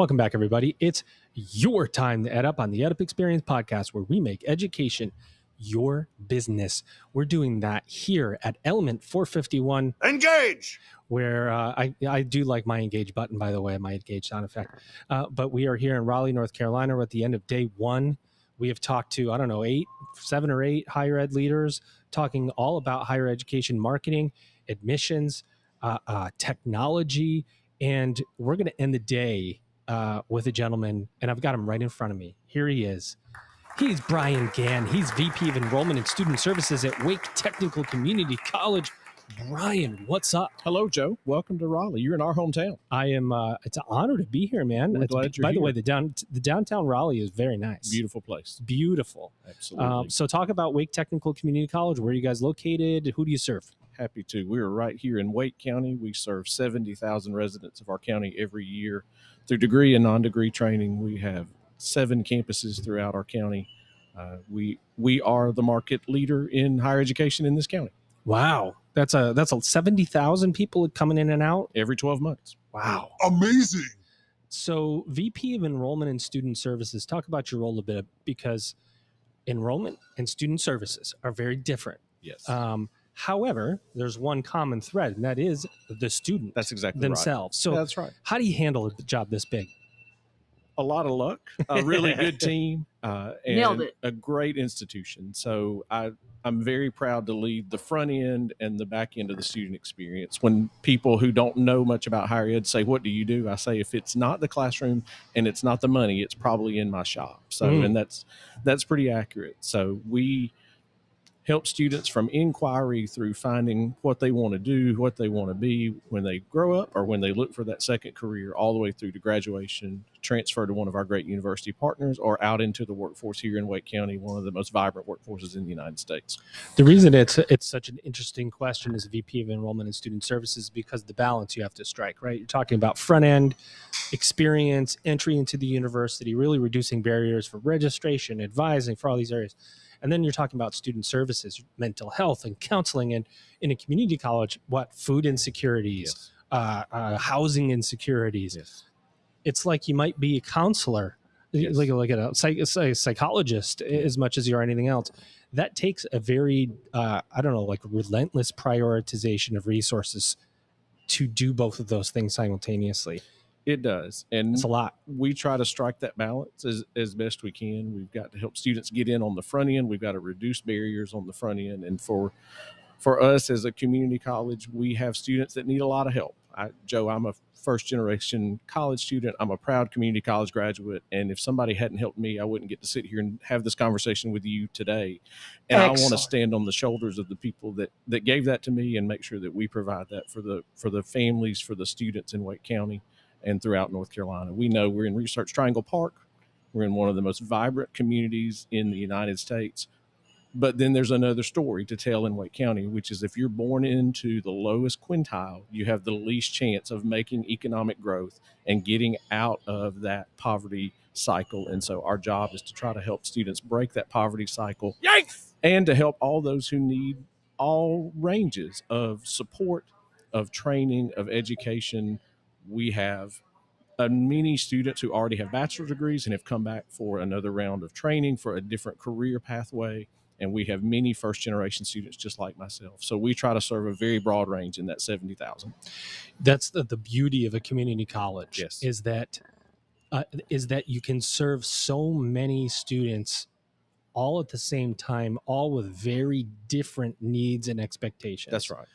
Welcome back, everybody. It's your time to Ed Up on the EdUp Experience podcast, where we make education your business. We're doing that here at Element 451, Engage! where uh, I, I do like my engage button, by the way, my engage sound effect. Uh, but we are here in Raleigh, North Carolina. We're at the end of day one. We have talked to, I don't know, eight, seven or eight higher ed leaders talking all about higher education marketing, admissions, uh, uh, technology. And we're going to end the day uh, with a gentleman, and I've got him right in front of me. Here he is. He's Brian Gann. He's VP of Enrollment and Student Services at Wake Technical Community College. Brian, what's up? Hello, Joe. Welcome to Raleigh. You're in our hometown. I am. Uh, it's an honor to be here, man. We're glad you're by the way, the down the downtown Raleigh is very nice. Beautiful place. Beautiful. Absolutely. Um, so, talk about Wake Technical Community College. Where are you guys located? Who do you serve? Happy to. We're right here in Wake County. We serve 70,000 residents of our county every year through degree and non degree training. We have seven campuses throughout our county. Uh, we we are the market leader in higher education in this county Wow, that's a that's a seventy thousand people coming in and out. every 12 months. Wow. Amazing! So, VP of Enrollment and Student Services, talk about your role a bit because enrollment and student services are very different. Yes. Um, however, there's one common thread, and that is the student That's exactly themselves. So, right. That's right. how do you handle a job this big? a lot of luck, a really good team, uh, and Nailed it. a great institution. So I, I'm very proud to lead the front end and the back end of the student experience. When people who don't know much about higher ed say, "What do you do?" I say, "If it's not the classroom and it's not the money, it's probably in my shop." So, Mm. and that's that's pretty accurate. So we help students from inquiry through finding what they want to do, what they want to be when they grow up or when they look for that second career, all the way through to graduation, transfer to one of our great university partners, or out into the workforce here in Wake County, one of the most vibrant workforces in the United States. The reason it's it's such an interesting question as VP of Enrollment and Student Services because the balance you have to strike, right? You're talking about front end experience, entry into the university, really reducing barriers for registration, advising for all these areas. And then you're talking about student services, mental health and counseling and in a community college, what food insecurities, uh, uh, housing insecurities. Yes. It's like you might be a counselor, Yes. like like a, psych, a psychologist as much as you're anything else that takes a very uh, i don't know like relentless prioritization of resources to do both of those things simultaneously It does. And it's a lot we try to strike that balance as, as best we can. We've got to help students get in on the front end. We've got to reduce barriers on the front end. And for for us as a community college, we have students that need a lot of help. I, Joe, I'm a first generation college student. I'm a proud community college graduate. And if somebody hadn't helped me, I wouldn't get to sit here and have this conversation with you today. And I want to stand on the shoulders of the people that that gave that to me and make sure that we provide that for the for the families, for the students in Wake County and throughout North Carolina. We know we're in Research Triangle Park. We're in one of the most vibrant communities in the United States. But then there's another story to tell in Wake County, which is if you're born into the lowest quintile, you have the least chance of making economic growth and getting out of that poverty cycle. And so our job is to try to help students break that poverty cycle Yikes! and to help all those who need all ranges of support, of training, of education. We have uh, many students who already have bachelor degrees and have come back for another round of training for a different career pathway. And we have many first generation students just like myself. So we try to serve a very broad range in that 70,000. that's the, the beauty of a community college Yes. is that uh, is that you can serve so many students all at the same time all with very different needs and expectations That's right.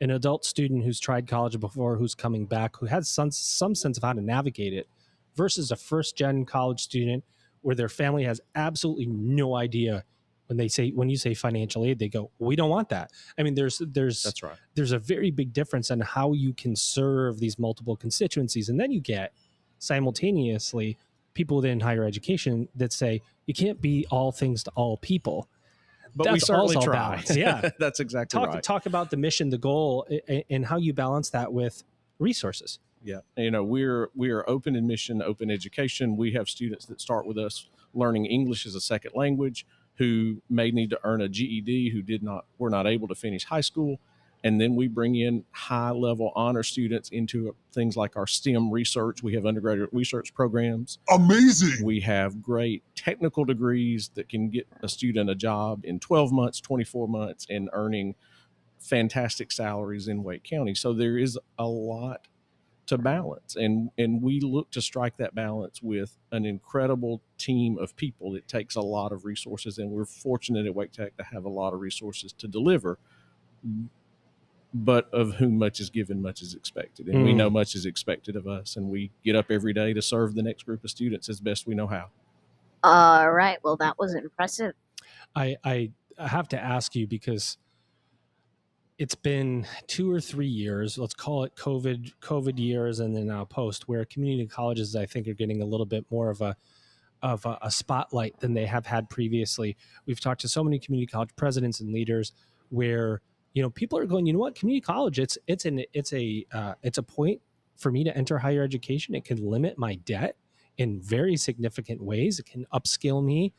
An adult student who's tried college before who's coming back who has some, some sense of how to navigate it versus a first gen college student where their family has absolutely no idea when they say when you say financial aid they go we don't want that. I mean there's there's That's right. there's a very big difference in how you can serve these multiple constituencies. And then you get simultaneously people within higher education that say you can't be all things to all people But we That's certainly also try. balance, yeah. That's exactly talk right. talk about the mission the goal and how you balance that with resources Yeah, you know we're we are open admission, open education. We have students that start with us learning English as a second language, who may need to earn a GED, who did not were not able to finish high school, And then we bring in high level honor students into things like our STEM research. We have undergraduate research programs. Amazing. We have great technical degrees that can get a student a job in 12 months, 24 months, and earning fantastic salaries in Wake County. So there is a lot to balance and and we look to strike that balance with an incredible team of people it takes a lot of resources and we're fortunate at wake tech to have a lot of resources to deliver but of whom much is given much is expected and we Mm. know much is expected of us and we get up every day to serve the next group of students as best we know how All right. Well, that was impressive. I, I I have to ask you because it's been two or three years. Let's call it COVID COVID years, and then now post, where community colleges I think are getting a little bit more of a of a, a spotlight than they have had previously. We've talked to so many community college presidents and leaders where you know people are going, you know what, community college it's it's an it's a uh, it's a point for me to enter higher education. It can limit my debt in very significant ways. It can upskill me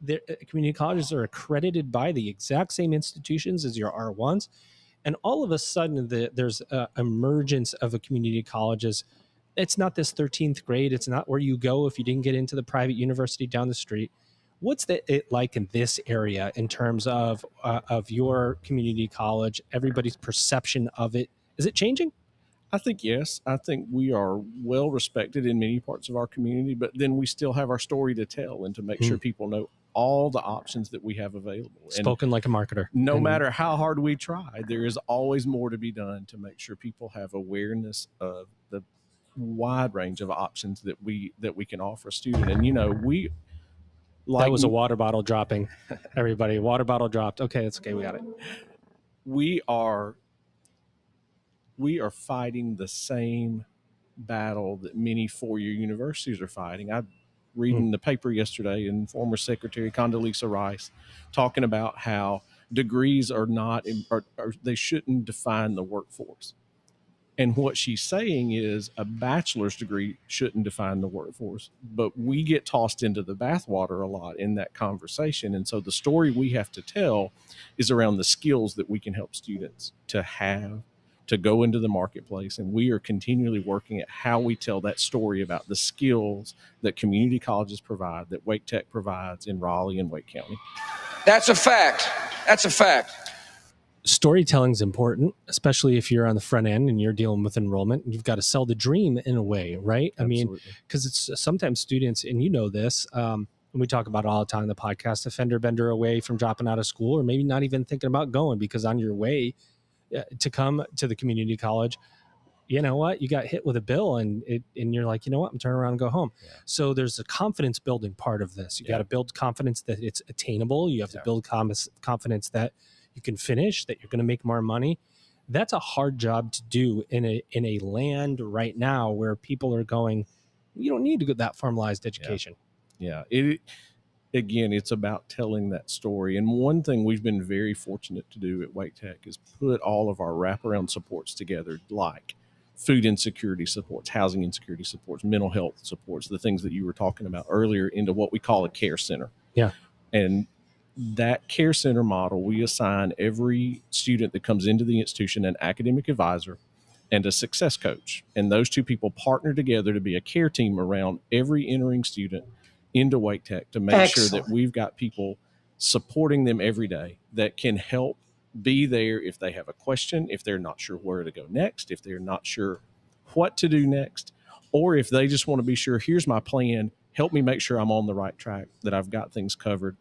their uh, community colleges are accredited by the exact same institutions as your R1s. And all of a sudden, the, there's emergence of a community colleges. It's not this 13th grade. It's not where you go if you didn't get into the private university down the street. What's the, it like in this area in terms of uh, of your community college? Everybody's perception of it is it changing? I think yes. I think we are well respected in many parts of our community, but then we still have our story to tell and to make sure people know all the options that we have available. And Spoken like a marketer. no matter how hard we try, there is always more to be done to make sure people have awareness of the wide range of options that we that we can offer a student. And you know, we like that was a water bottle dropping. Everybody, water bottle dropped. Okay, it's okay. We got it. we are we are fighting the same battle that many four-year universities are fighting. I reading hmm. the paper yesterday and former Secretary Condoleezza Rice talking about how degrees are not in, are, are, they shouldn't define the workforce. And what she's saying is a bachelor's degree shouldn't define the workforce, but we get tossed into the bathwater a lot in that conversation. And so the story we have to tell is around the skills that we can help students to have to go into the marketplace. And we are continually working at how we tell that story about the skills that community colleges provide, that Wake Tech provides in Raleigh and Wake County. That's a fact. That's a fact. Storytelling is important, especially if you're on the front end and you're dealing with enrollment. You've got to sell the dream in a way, right? I mean, because it's sometimes students, and you know this, um, and we talk about it all the time in the podcast, a fender bender away from dropping out of school, or maybe not even thinking about going because on your way uh, to come to the community college, you know what, you got hit with a bill, and it, and you're like, you know what, I'm turning around and go home. Yeah. So there's a confidence building part of this. You Yeah. got to build confidence that it's attainable. You have Yeah. to build com- confidence that you can finish, that you're going to make more money. That's a hard job to do in a in a land right now where people are going. You don't need to get that formalized education. yeah it again it's about telling that story and one thing we've been very fortunate to do at wake tech is put all of our wraparound supports together like food insecurity supports housing insecurity supports mental health supports the things that you were talking about earlier into what we call a care center Yeah. and that care center model we assign every student that comes into the institution an academic advisor and a success coach. And those two people partner together to be a care team around every entering student into Wake Tech to make sure that we've got people supporting them every day that can help be there if they have a question, if they're not sure where to go next, if they're not sure what to do next, or if they just want to be sure, here's my plan, help me make sure I'm on the right track, that I've got things covered.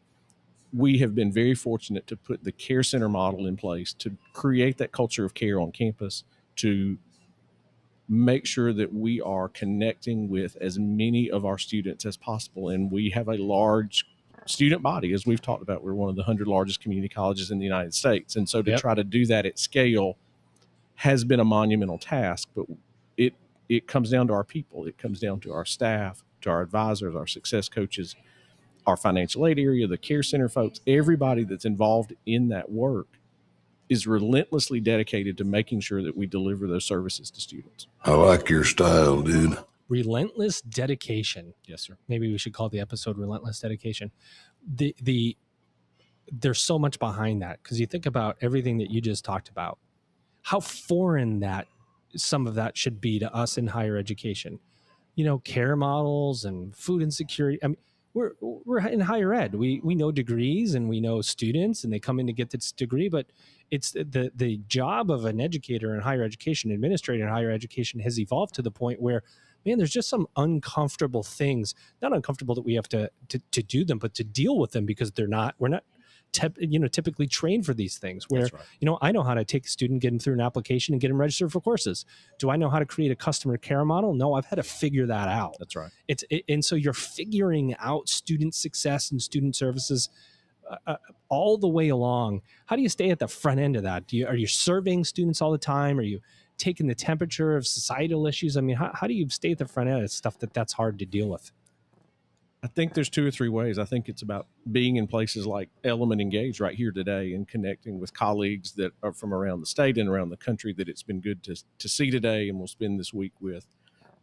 We have been very fortunate to put the care center model in place to create that culture of care on campus, to make sure that we are connecting with as many of our students as possible. And we have a large student body, as we've talked about. We're one of the 100 largest community colleges in the United States. And so to Yep. try to do that at scale has been a monumental task, but it, it comes down to our people. It comes down to our staff, to our advisors, our success coaches, our financial aid area, the care center folks, everybody that's involved in that work is relentlessly dedicated to making sure that we deliver those services to students. I like your style, dude. Relentless dedication. Yes, sir. Maybe we should call the episode "Relentless Dedication." The the there's so much behind that because you think about everything that you just talked about. how foreign that some of that should be to us in higher education. You know, care models and food insecurity. I mean, we're we're in higher ed. We we know degrees and we know students, and they come in to get this degree. But it's the the job of an educator in higher education, administrator in higher education, has evolved to the point where, man, there's just some uncomfortable things. Not uncomfortable that we have to to, to do them, but to deal with them because they're not. We're not. Tep, you know, typically trained for these things. Where right. you know, I know how to take a student, get them through an application, and get them registered for courses. Do I know how to create a customer care model? No, I've had to figure that out That's right. it's it, and so you're figuring out student success and student services uh, uh, all the way along how do you stay at the front end of that do you are you serving students all the time are you taking the temperature of societal issues i mean how, how do you stay at the front end of stuff that that's hard to deal with I think there's two or three ways. I think it's about being in places like Element Engage right here today and connecting with colleagues that are from around the state and around the country that it's been good to, to see today and we'll spend this week with.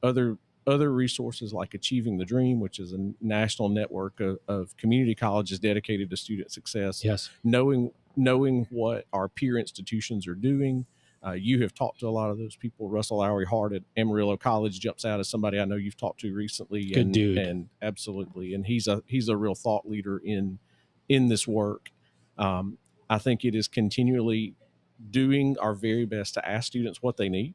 Other other resources like Achieving the Dream, which is a national network of, of community colleges dedicated to student success. yes Knowing knowing what our peer institutions are doing. Uh, you have talked to a lot of those people. Russell Lowery Hart at Amarillo College jumps out as somebody I know you've talked to recently. Good and, dude. and absolutely, and he's a he's a real thought leader in in this work. Um, I think it is continually doing our very best to ask students what they need,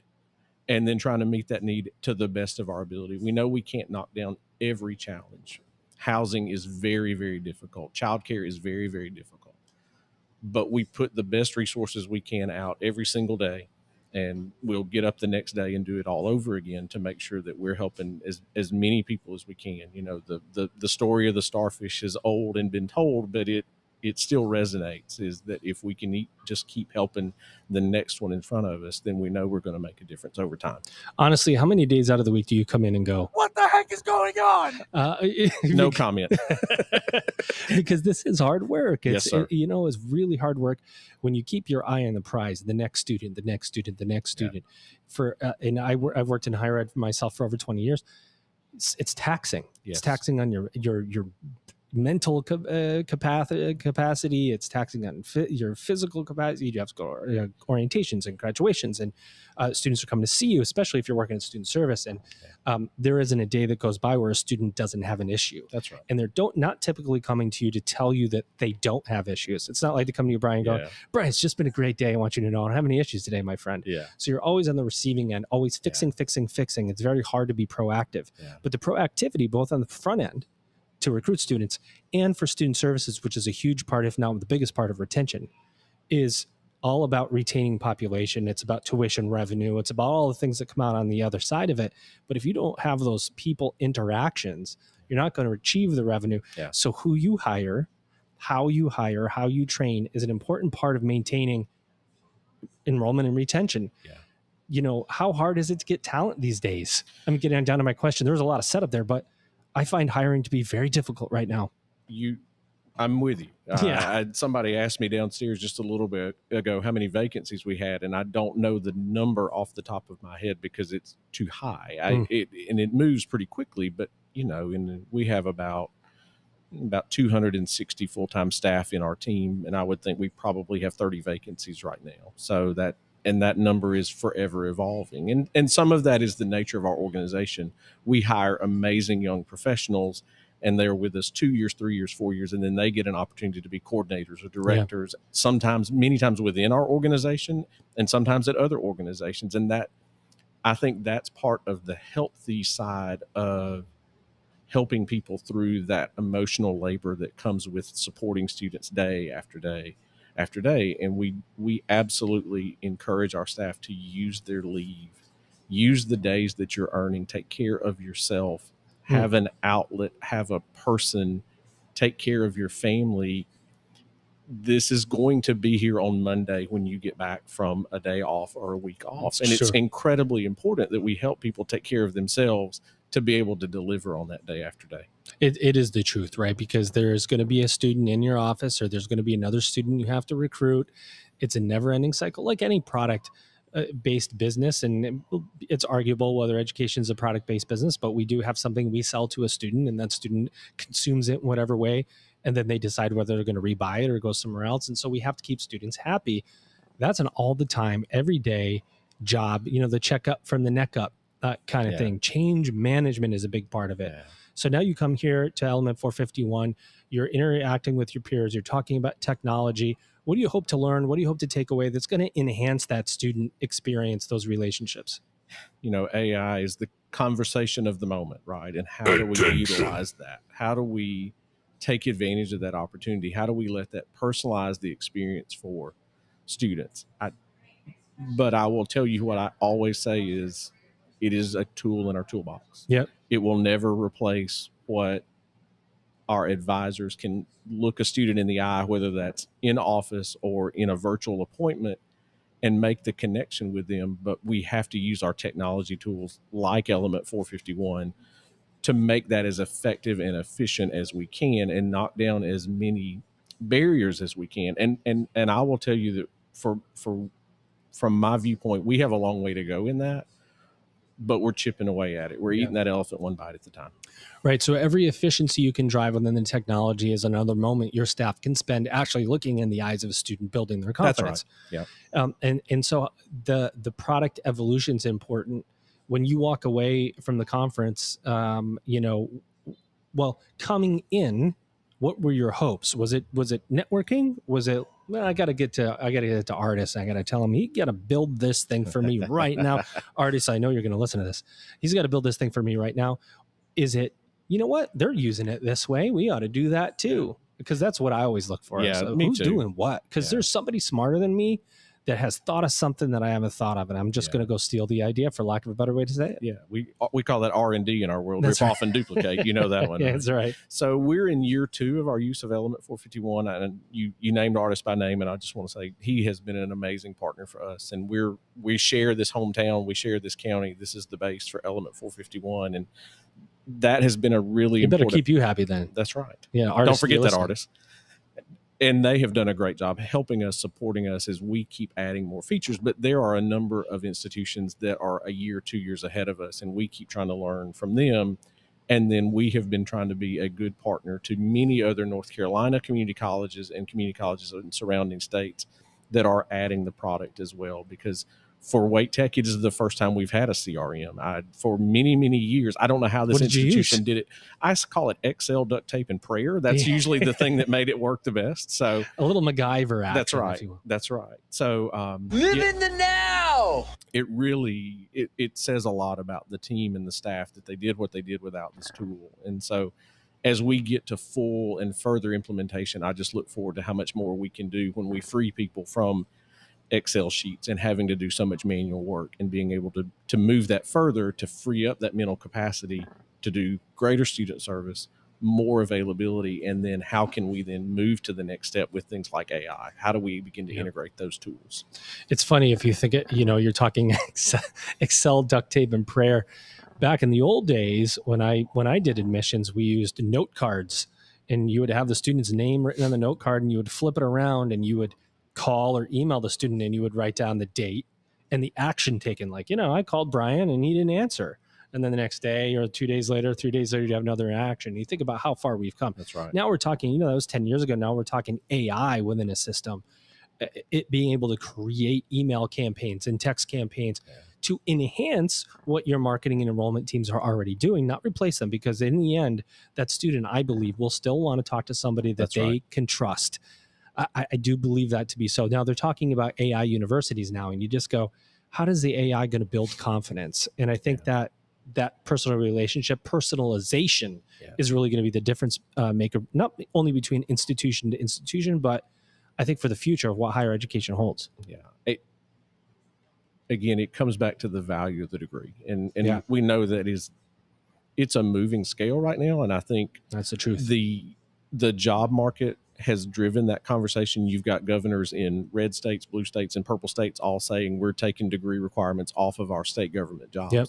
and then trying to meet that need to the best of our ability. We know we can't knock down every challenge. Housing is very very difficult. Childcare is very very difficult but we put the best resources we can out every single day and we'll get up the next day and do it all over again to make sure that we're helping as, as many people as we can. You know the, the the story of the starfish is old and been told but it it still resonates is that if we can eat, just keep helping the next one in front of us then we know we're going to make a difference over time honestly how many days out of the week do you come in and go what the heck is going on uh, no comment because this is hard work. Yes, sir. it- you know, it's really hard work when you keep your eye on the prize, the next student, the next student, the next Yeah. student. For uh, and I, I've worked in higher ed myself for over twenty years. It's, it's taxing. Yes. It's taxing on your your your mental uh, capacity. Capacity. It's taxing on your physical capacity. You have to go to uh, orientations and graduations, and uh, students are coming to see you, especially if you're working in student service. And um, there isn't a day that goes by where a student doesn't have an issue that's right and they're don't not typically coming to you to tell you that they don't have issues. It's not like to come to you, Brian, and go, yeah Brian, it's just been a great day. I want you to know I don't have any issues today, my friend. yeah So you're always on the receiving end, always fixing, fixing, fixing. It's very hard to be proactive. Yeah. But the proactivity, both on the front end to recruit students and for student services, which is a huge part, if not the biggest part of retention, is all about retaining population. It's about tuition revenue. It's about all the things that come out on the other side of it. But if you don't have those people interactions, you're not going to achieve the revenue. Yeah. So who you hire, how you hire, how you train is an important part of maintaining enrollment and retention. Yeah. You know, how hard is it to get talent these days? I'm getting down to my question. There was a lot of setup there, but I find hiring to be very difficult right now. you i'm with you Uh, Yeah. I, somebody asked me downstairs just a little bit ago how many vacancies we had and i don't know the number off the top of my head because it's too high I, Mm. it, and it moves pretty quickly but you know and we have about about 260 full-time staff in our team and i would think we probably have 30 vacancies right now so that and that number is forever evolving and and some of that is the nature of our organization we hire amazing young professionals and they're with us two years, three years, four years, and then they get an opportunity to be coordinators or directors. Sometimes, many times within our organization, and sometimes at other organizations. And that, I think, that's part of the healthy side of helping people through that emotional labor that comes with supporting students day after day after day. And we we absolutely encourage our staff to use their leave, use the days that you're earning, take care of yourself Hmm. have an outlet, have a person, take care of your family. This is going to be here on Monday when you get back from a day off or a week off. And it's incredibly important that we help people take care of themselves to be able to deliver on that day after day. It, it is the truth, right? Because there's going to be a student in your office or there's going to be another student you have to recruit. It's a never ending cycle, like any product uh, based business. And it's arguable whether education is a product based business, but we do have something we sell to a student and that student consumes it in whatever way. And then they decide whether they're going to rebuy it or go somewhere else. And so we have to keep students happy. that's an all the time, every day job. You know, the checkup from the neck up, uh, kind of Yeah. thing. Change management is a big part of it. Yeah. So now you come here to Element 451, you're interacting with your peers, you're talking about technology. What do you hope to learn? What do you hope to take away that's going to enhance that student experience, those relationships? you know ai is the conversation of the moment right? And how do we utilize that? How do we take advantage of that opportunity? How do we let that personalize the experience for students? I, but i will tell you what i always say is it is a tool in our toolbox Yep. it will never replace what our advisors can look a student in the eye whether that's in office or in a virtual appointment and make the connection with them. But we have to use our technology tools like Element 451 to make that as effective and efficient as we can and knock down as many barriers as we can. And and and I will tell you that for for from my viewpoint, we have a long way to go in that, but we're chipping away at it. We're Yeah. eating that elephant one bite at a time. Right. So every efficiency you can drive within the technology is another moment your staff can spend actually looking in the eyes of a student, building their That's right. confidence. Yeah. Um, and and so the the product evolution is important. When you walk away from the conference, um, you know, well, coming in, what were your hopes? Was it was it networking? Was it well, I got to get to I got to get to Ardis. I got to tell him he got to build this thing for me right now. Ardis, I know you're going to listen to this. He's got to build this thing for me right now. Is it you know what they're using it this way we ought to do that too because that's what i always look for Yeah, So who's too. doing what because Yeah. there's somebody smarter than me that has thought of something that i haven't thought of and i'm just Yeah. going to go steal the idea for lack of a better way to say it Yeah, we uh, we call that R and D in our world. That's Rip right. off and duplicate. You know that one. yeah right? that's right So we're in year two of our use of Element 451, and you you named Ardis by name, and I just want to say he has been an amazing partner for us, and we're we share this hometown, we share this county. This is the base for Element 451, and that has been a really he better important. keep you happy then that's right. yeah Don't forget that Ardis. And they have done a great job helping us, supporting us as we keep adding more features. But there are a number of institutions that are a year, two years ahead of us, and we keep trying to learn from them. And then we have been trying to be a good partner to many other North Carolina community colleges and community colleges in surrounding states that are adding the product as well. Because for Wake Tech, it is the first time we've had a CRM. I, for many, many years, I don't know how this What did you institution use? did it. I s- call it Excel, duct tape, and prayer. That's Yeah. usually the thing that made it work the best. So a little macgyver action, that's if right. you will. That's right. So um, Live yeah, in the now. it really it, it says a lot about the team and the staff that they did what they did without this tool. And so as we get to full and further implementation, I just look forward to how much more we can do when we free people from Excel sheets and having to do so much manual work and being able to to move that further to free up that mental capacity to do greater student service, more availability, and then how can we then move to the next step with things like AI? How do we begin to Yeah. integrate those tools? it's funny if you think it you know you're talking excel, excel duct tape and prayer back in the old days when i when i did admissions we used note cards and you would have the student's name written on the note card and you would flip it around and you would call or email the student and you would write down the date and the action taken like you know i called brian and he didn't answer and then the next day or two days later three days later you have another action you think about how far we've come That's right. now we're talking, you know, that was 10 years ago. Now we're talking AI within a system, it being able to create email campaigns and text campaigns Yeah. to enhance what your marketing and enrollment teams are already doing, not replace them. Because in the end, that student, I believe, will still want to talk to somebody that That's they right. can trust. I, I- do believe that to be so. Now they're talking about AI universities now, and you just go, how does the AI going to build confidence? And I think that that personal relationship, personalization, Yeah. is really going to be the difference uh, maker, not only between institution to institution, but I think for the future of what higher education holds. Yeah. It, again, it comes back to the value of the degree, and and Yeah. we know that is it's a moving scale right now, and I think That's the truth. the the job market has driven that conversation. You've got governors in red states, blue states, and purple states all saying we're taking degree requirements off of our state government jobs. Yep.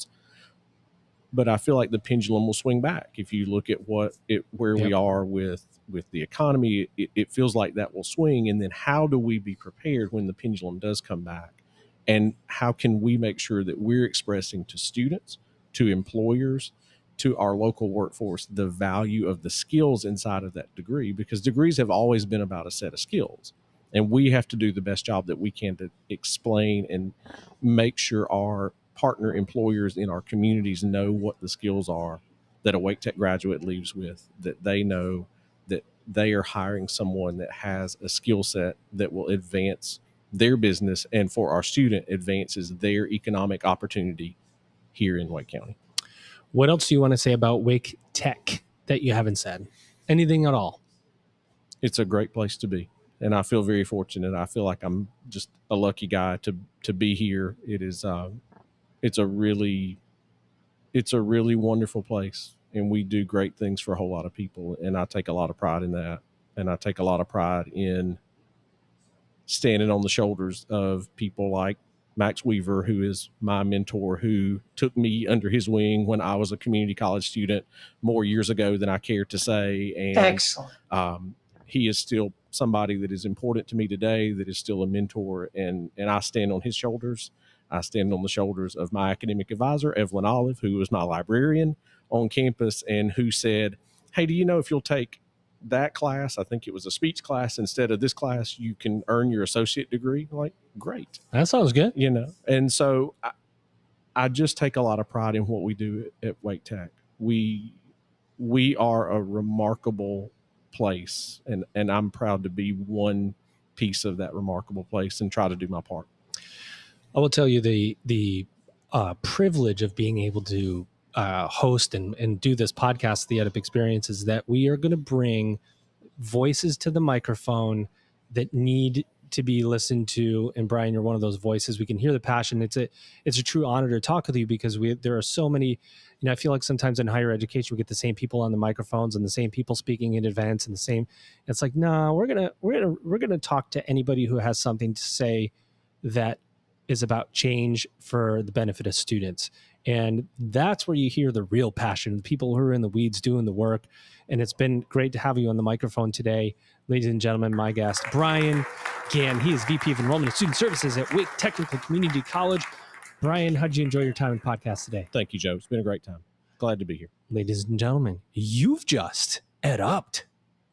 But I feel like the pendulum will swing back if you look at what it where we are with with the economy. It, it feels like that will swing, and then how do we be prepared when the pendulum does come back? And how can we make sure that we're expressing to students, to employers, to our local workforce the value of the skills inside of that degree because degrees have always been about a set of skills and we have to do the best job that we can to explain and make sure our partner employers in our communities know what the skills are that a Wake Tech graduate leaves with, that they know that they are hiring someone that has a skill set that will advance their business and for our student advances their economic opportunity here in Wake County. What else do you want to say about Wake Tech that you haven't said? Anything at all? It's a great place to be. And I feel very fortunate. I feel like I'm just a lucky guy to to be here. It is uh, it's a really it's a really wonderful place and we do great things for a whole lot of people and I take a lot of pride in that. And I take a lot of pride in standing on the shoulders of people like Max Weaver, who is my mentor, who took me under his wing when I was a community college student more years ago than I care to say. And Excellent. um, he is still somebody that is important to me today, that is still a mentor, and and I stand on his shoulders. I stand on the shoulders of my academic advisor, Evelyn Olive, who was my librarian on campus and who said, Hey, do you know if you'll take that class? I think it was a speech class instead of this class, you can earn your associate degree. Like, great That sounds good. you know and so I, I just take a lot of pride in what we do at, at wake tech we we are a remarkable place and and i'm proud to be one piece of that remarkable place and try to do my part I will tell you the the uh, privilege of being able to uh, host and, and do this podcast, the EdUp Experience, is that we are going to bring voices to the microphone that need to be listened to. And Brian, you're one of those voices. We can hear the passion. It's a it's a true honor to talk with you because we there are so many. You know, I feel like sometimes in higher education we get the same people on the microphones and the same people speaking in advance and the same. It's like, no, we're gonna we're gonna we're gonna talk to anybody who has something to say that is about change for the benefit of students. And that's where you hear the real passion, the people who are in the weeds doing the work. And it's been great to have you on the microphone today. Ladies and gentlemen, my guest, Brian Gann. He is VP of Enrollment and Student Services at Wake Technical Community College. Brian, how'd you enjoy your time in podcast today? thank you joe it's been a great time glad to be here Ladies and gentlemen, you've just ed upped.